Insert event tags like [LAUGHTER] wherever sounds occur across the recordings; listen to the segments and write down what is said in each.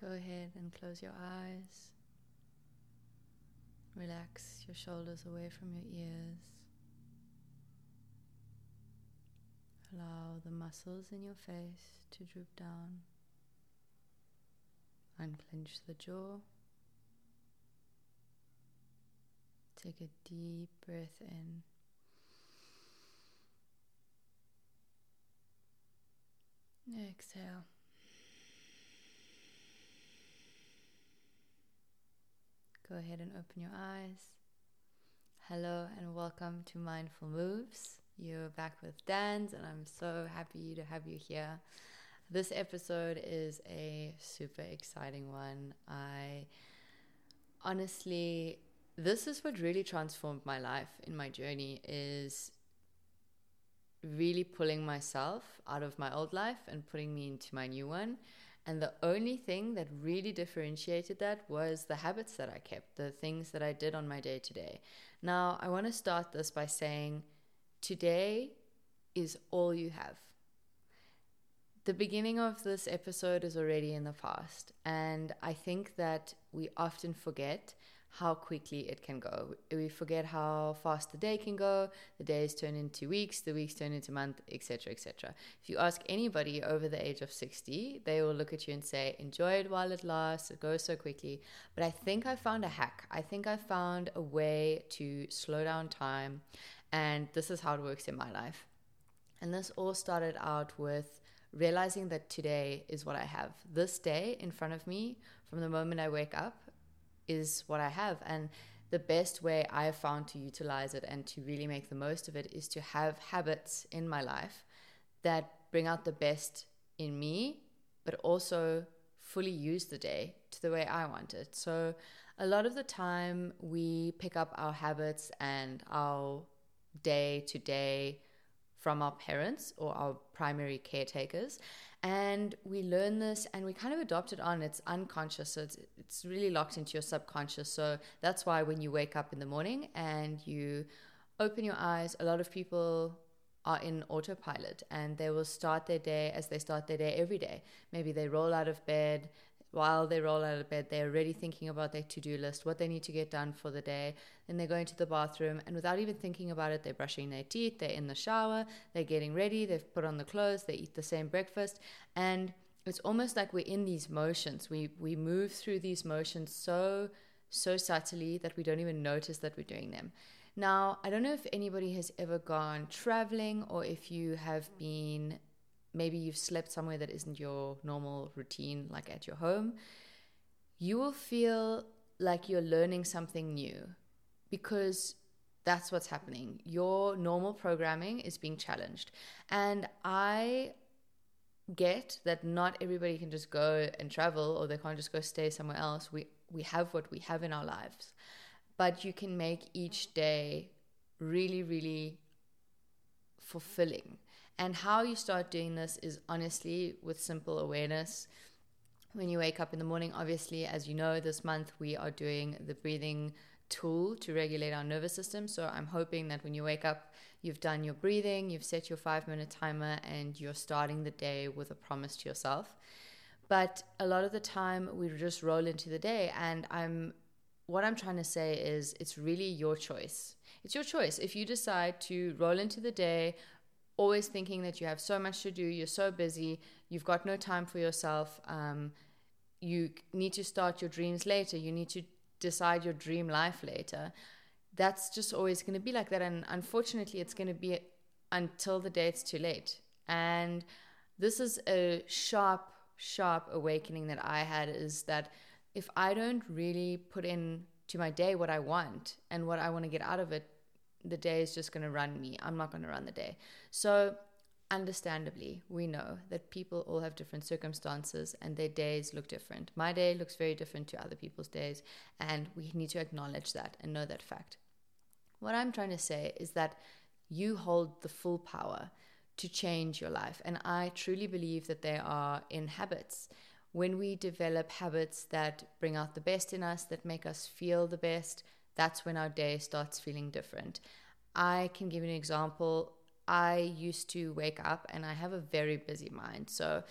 Go ahead and close your eyes. Relax your shoulders away from your ears. Allow the muscles in your face to droop down. Unclench the jaw. Take a deep breath in. Exhale. Go ahead and open your eyes. Hello and welcome to Mindful Moves. You're back with Dans, and I'm so happy to have you here. This episode is a super exciting one. I honestly, this is what really transformed my life in my journey is really pulling myself out of my old life and putting me into my new one and the only thing that really differentiated that was the habits that I kept, the things that I did on my day to day. Now, I want to start this by saying today is all you have. The beginning of this episode is already in the past, and I think that we often forget how quickly it can go. We forget how fast the day can go. The days turn into weeks, the weeks turn into months, etc., etc. If you ask anybody over the age of 60, they will look at you and say, "Enjoy it while it lasts. It goes so quickly." But I think I found a hack. I think I found a way to slow down time, and this is how it works in my life. And this all started out with realizing that today is what I have. This day in front of me, from the moment I wake up is what I have. And the best way I have found to utilize it and to really make the most of it is to have habits in my life that bring out the best in me, but also fully use the day to the way I want it. So, a lot of the time, we pick up our habits and our day to day from our parents or our primary caretakers. And we learn this and we kind of adopt it on. It's unconscious so it's it's really locked into your subconscious. So that's why when you wake up in the morning and you open your eyes a lot of people are in autopilot and they will start their day as they start their day every day. Maybe they roll out of bed while they roll out of bed, they're already thinking about their to do list, what they need to get done for the day. Then they're going to the bathroom, and without even thinking about it, they're brushing their teeth, they're in the shower, they're getting ready, they've put on the clothes, they eat the same breakfast. And it's almost like we're in these motions. We, we move through these motions so, so subtly that we don't even notice that we're doing them. Now, I don't know if anybody has ever gone traveling or if you have been maybe you've slept somewhere that isn't your normal routine, like at your home, you will feel like you're learning something new because that's what's happening. Your normal programming is being challenged. And I get that not everybody can just go and travel or they can't just go stay somewhere else. We we have what we have in our lives. But you can make each day really really fulfilling and how you start doing this is honestly with simple awareness. When you wake up in the morning, obviously, as you know, this month we are doing the breathing tool to regulate our nervous system. So I'm hoping that when you wake up, you've done your breathing, you've set your five minute timer, and you're starting the day with a promise to yourself. But a lot of the time, we just roll into the day, and I'm what I'm trying to say is it's really your choice. It's your choice. If you decide to roll into the day always thinking that you have so much to do, you're so busy, you've got no time for yourself, um, you need to start your dreams later, you need to decide your dream life later. That's just always going to be like that. And unfortunately, it's going to be until the day it's too late. And this is a sharp, sharp awakening that I had is that if I don't really put in to my day what I want and what I want to get out of it, the day is just going to run me. I'm not going to run the day. So, understandably, we know that people all have different circumstances and their days look different. My day looks very different to other people's days, and we need to acknowledge that and know that fact. What I'm trying to say is that you hold the full power to change your life, and I truly believe that they are in habits. When we develop habits that bring out the best in us, that make us feel the best, that's when our day starts feeling different. I can give you an example. I used to wake up and I have a very busy mind. So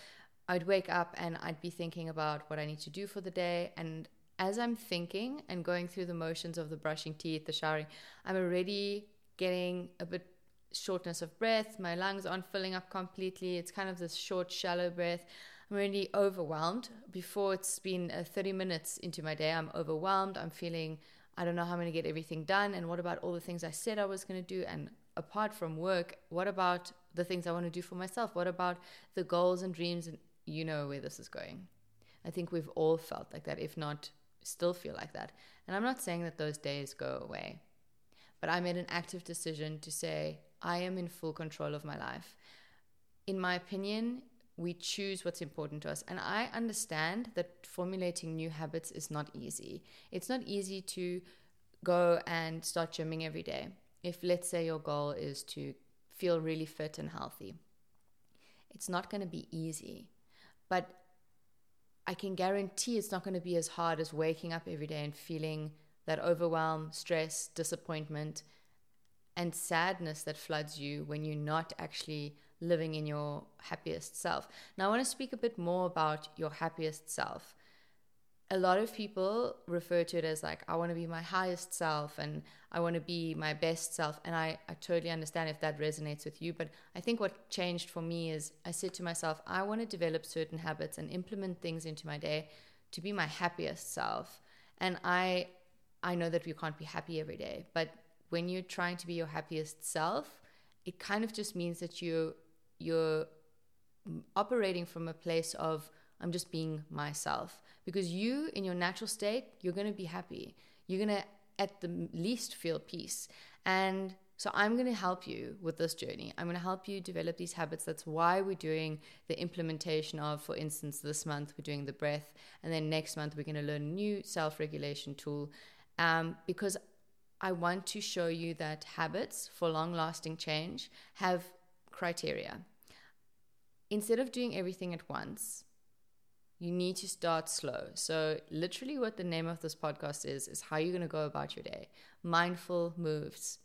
I'd wake up and I'd be thinking about what I need to do for the day. And as I'm thinking and going through the motions of the brushing teeth, the showering, I'm already getting a bit shortness of breath. My lungs aren't filling up completely. It's kind of this short, shallow breath. I'm already overwhelmed. Before it's been uh, 30 minutes into my day, I'm overwhelmed. I'm feeling, I don't know how I'm going to get everything done. And what about all the things I said I was going to do? And apart from work, what about the things I want to do for myself? What about the goals and dreams? And you know where this is going. I think we've all felt like that, if not still feel like that. And I'm not saying that those days go away, but I made an active decision to say, I am in full control of my life. In my opinion, we choose what's important to us. And I understand that formulating new habits is not easy. It's not easy to go and start gymming every day. If, let's say, your goal is to feel really fit and healthy, it's not going to be easy. But I can guarantee it's not going to be as hard as waking up every day and feeling that overwhelm, stress, disappointment, and sadness that floods you when you're not actually living in your happiest self. Now, I want to speak a bit more about your happiest self a lot of people refer to it as like i want to be my highest self and i want to be my best self and I, I totally understand if that resonates with you but i think what changed for me is i said to myself i want to develop certain habits and implement things into my day to be my happiest self and i i know that we can't be happy every day but when you're trying to be your happiest self it kind of just means that you you're operating from a place of I'm just being myself. Because you, in your natural state, you're going to be happy. You're going to, at the least, feel peace. And so I'm going to help you with this journey. I'm going to help you develop these habits. That's why we're doing the implementation of, for instance, this month we're doing the breath, and then next month we're going to learn a new self-regulation tool. Um, because I want to show you that habits for long-lasting change have criteria. Instead of doing everything at once, you need to start slow. So, literally, what the name of this podcast is, is how you're going to go about your day. Mindful moves.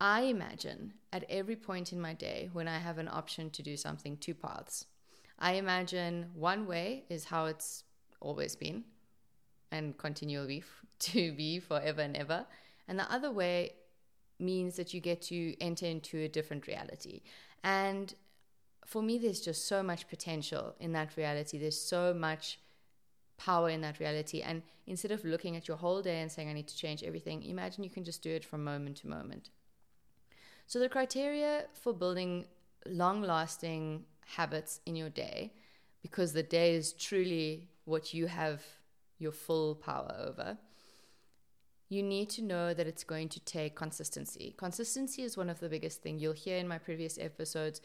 I imagine at every point in my day when I have an option to do something, two paths. I imagine one way is how it's always been and continually [LAUGHS] to be forever and ever. And the other way means that you get to enter into a different reality. And for me, there's just so much potential in that reality. There's so much power in that reality. And instead of looking at your whole day and saying, I need to change everything, imagine you can just do it from moment to moment. So, the criteria for building long lasting habits in your day, because the day is truly what you have your full power over, you need to know that it's going to take consistency. Consistency is one of the biggest things you'll hear in my previous episodes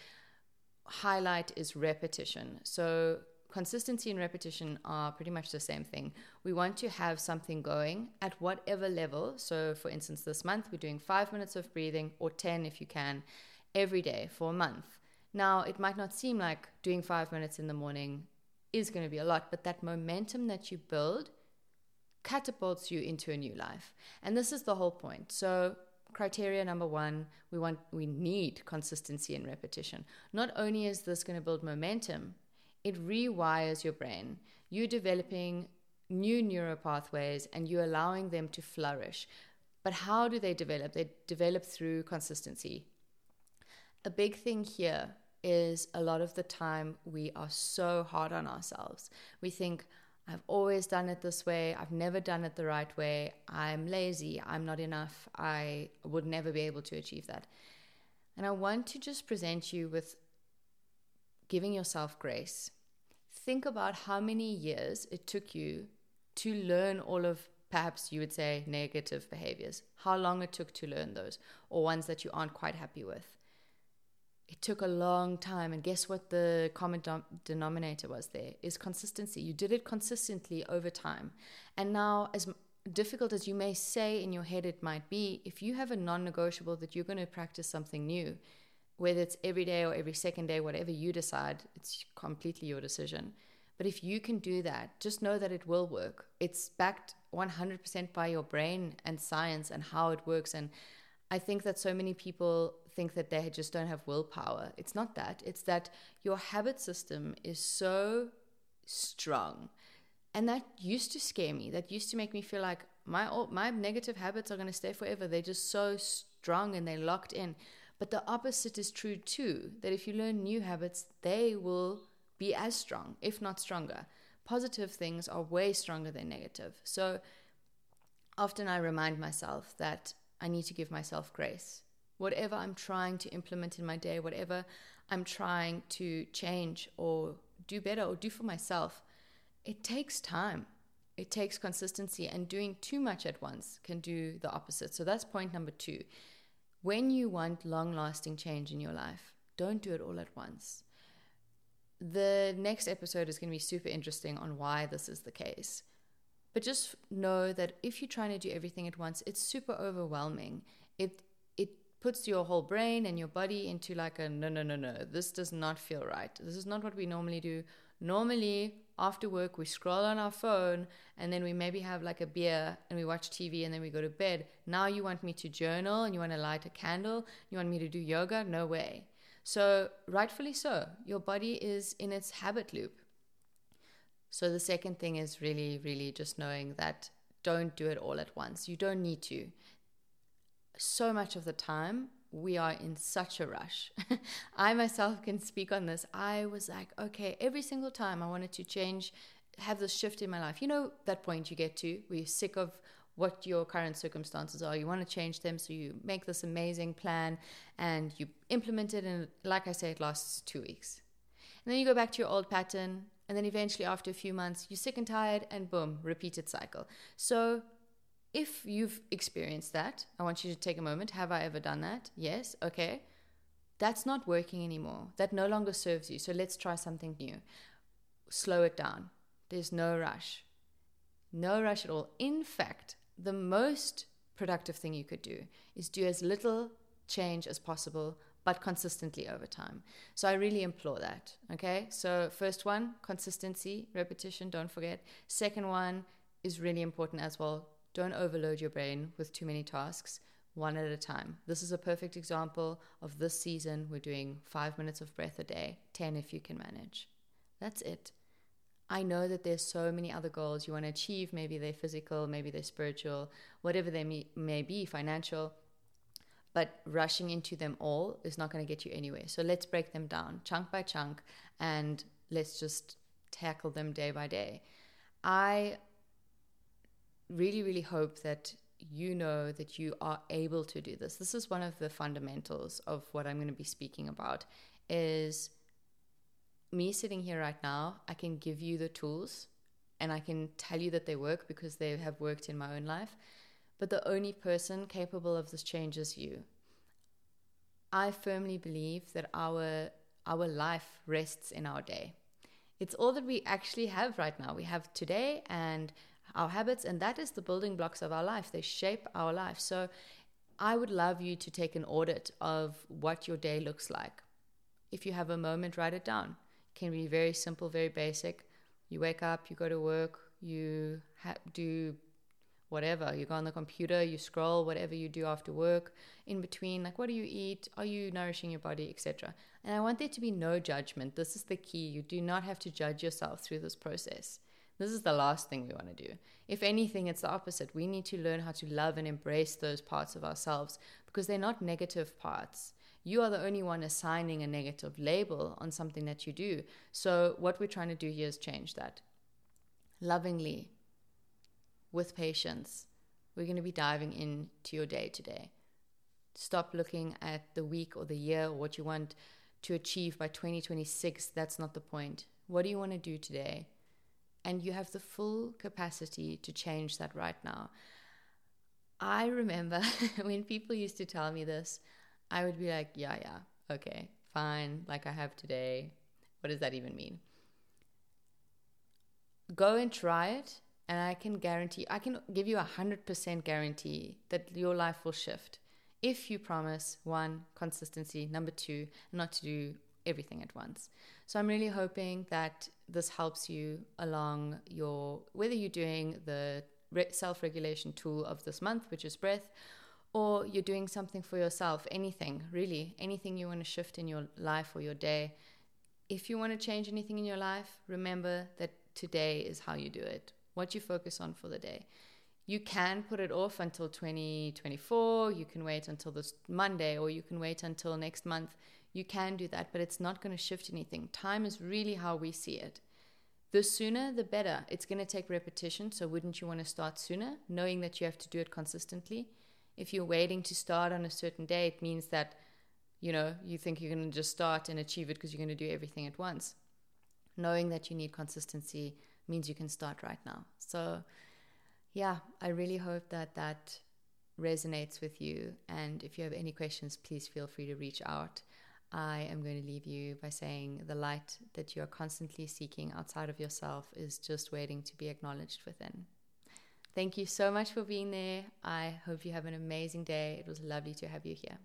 highlight is repetition. So consistency and repetition are pretty much the same thing. We want to have something going at whatever level. So, for instance, this month we're doing five minutes of breathing or 10 if you can every day for a month. Now, it might not seem like doing five minutes in the morning is going to be a lot, but that momentum that you build catapults you into a new life. And this is the whole point. So, criteria number one we want we need consistency and repetition. Not only is this going to build momentum it rewires your brain. You're developing new neural pathways and you're allowing them to flourish. But how do they develop? They develop through consistency. A big thing here is a lot of the time we are so hard on ourselves. We think I've always done it this way. I've never done it the right way. I'm lazy. I'm not enough. I would never be able to achieve that. And I want to just present you with giving yourself grace. Think about how many years it took you to learn all of perhaps you would say negative behaviors, how long it took to learn those, or ones that you aren't quite happy with it took a long time. And guess what the common denominator was there? Is consistency. You did it consistently over time. And now as difficult as you may say in your head it might be if you have a non-negotiable that you're going to practice something new whether it's every day or every second day whatever you decide it's completely your decision. But if you can do that just know that it will work. It's backed 100% by your brain and science and how it works. And i think that so many people think that they just don't have willpower. It's not that. It's that your habit system is so strong. And that used to scare me. That used to make me feel like my my negative habits are going to stay forever. They're just so strong and they're locked in. But the opposite is true too. That if you learn new habits, they will be as strong, if not stronger. Positive things are way stronger than negative. So often I remind myself that I need to give myself grace. Whatever I'm trying to implement in my day, whatever I'm trying to change or do better or do for myself, it takes time. It takes consistency, and doing too much at once can do the opposite. So that's point number two. When you want long lasting change in your life, don't do it all at once. The next episode is going to be super interesting on why this is the case. But just know that if you're trying to do everything at once, it's super overwhelming. It puts your whole brain and your body into like a no no no no. This does not feel right. This is not what we normally do. Normally after work we scroll on our phone and then we maybe have like a beer and we watch TV and then we go to bed. Now you want me to journal and you want to light a candle, you want me to do yoga? No way. So, rightfully so, your body is in its habit loop. So the second thing is really, really just knowing that don't do it all at once. You don't need to. So much of the time, we are in such a rush. [LAUGHS] I myself can speak on this. I was like, okay, every single time I wanted to change, have this shift in my life. You know, that point you get to where you're sick of what your current circumstances are. You want to change them, so you make this amazing plan and you implement it. And like I say, it lasts two weeks. And then you go back to your old pattern, and then eventually, after a few months, you're sick and tired, and boom, repeated cycle. So, if you've experienced that, I want you to take a moment. Have I ever done that? Yes. Okay. That's not working anymore. That no longer serves you. So, let's try something new. Slow it down. There's no rush. No rush at all. In fact, the most productive thing you could do is do as little change as possible but consistently over time. So I really implore that. Okay. So, first one, consistency, repetition, don't forget. Second one is really important as well. Don't overload your brain with too many tasks, one at a time. This is a perfect example of this season. We're doing five minutes of breath a day, 10 if you can manage. That's it. I know that there's so many other goals you want to achieve. Maybe they're physical, maybe they're spiritual, whatever they may, may be, financial but rushing into them all is not going to get you anywhere. So let's break them down chunk by chunk and let's just tackle them day by day. I really, really hope that you know that you are able to do this. This is one of the fundamentals of what I'm going to be speaking about is me sitting here right now, I can give you the tools and I can tell you that they work because they have worked in my own life but the only person capable of this change is you. I firmly believe that our our life rests in our day. It's all that we actually have right now. We have today and our habits, and that is the building blocks of our life. They shape our life. So I would love you to take an audit of what your day looks like. If you have a moment, write it down. It can be very simple, very basic. You wake up, you go to work, you ha- do whatever. You go on the computer, you scroll, whatever you do after work, in between, like what do you eat? Are you nourishing your body, etc. And I want there to be no judgment. This is the key. You do not have to judge yourself through this process. This is the last thing we want to do. If anything, it's the opposite. We need to learn how to love and embrace those parts of ourselves because they're not negative parts. You are the only one assigning a negative label on something that you do. So, what we're trying to do here is change that lovingly, with patience, we're going to be diving into your day today. Stop looking at the week or the year or what you want to achieve by 2026. That's not the point. What do you want to do today? And you have the full capacity to change that right now. I remember [LAUGHS] when people used to tell me this, I would be like, yeah, yeah, okay, fine, like I have today. What does that even mean? Go and try it and I can guarantee, I can give you a 100% guarantee that your life will shift if you promise one, consistency, number two, not to do everything at once. So I'm really hoping that this helps you along your, whether you're doing the self regulation tool of this month, which is breath, or you're doing something for yourself, anything, really, anything you want to shift in your life or your day. If you want to change anything in your life, remember that today is how you do it, what you focus on for the day. You can put it off until 2024, you can wait until this Monday, or you can wait until next month. You can do that, but it's not going to shift anything. Time is really how we see it. The sooner, the better. It's going to take repetition, so wouldn't you want to start sooner, knowing that you have to do it consistently? if you're waiting to start on a certain day, it means that, you know, you think you're going to just start and achieve it because you're going to do everything at once. Knowing that you need consistency means you can start right now. So, yeah, I really hope that that resonates with you. And if you have any questions, please feel free to reach out. I am going to leave you by saying the light that you are constantly seeking outside of yourself is just waiting to be acknowledged within. Thank you so much for being there. I hope you have an amazing day. It was lovely to have you here.